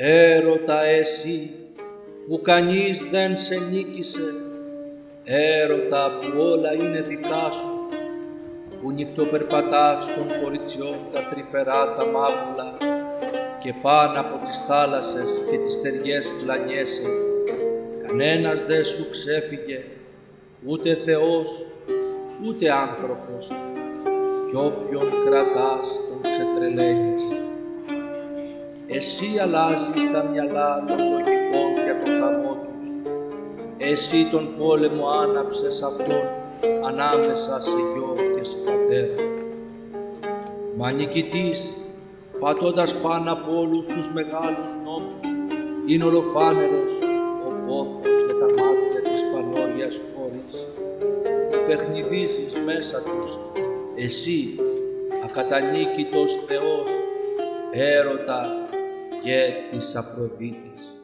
Έρωτα εσύ που κανείς δεν σε νίκησε, έρωτα που όλα είναι δικά σου, που νυχτοπερπατάς των κοριτσιών τα τρυφερά τα μαύλα και πάνω από τις θάλασσες και τις στεριές πλανιέσαι. Κανένας δεν σου ξέφυγε, ούτε Θεός, ούτε άνθρωπος, κι όποιον κρατάς τον ξετρελαίνεις. Εσύ αλλάζεις τα μυαλά των λογικών για τον χαμό τους. Εσύ τον πόλεμο άναψες αυτόν ανάμεσα σε γιο και σε πατέρα. Μα νικητής, πατώντας πάνω από όλους τους μεγάλους νόμους, είναι ολοφάνερος ο πόθος και τα μάτια της πανόλιας χώρης. Παιχνιδίζεις μέσα τους, εσύ, ακατανίκητος Θεός, έρωτα και της Αφροδίτης.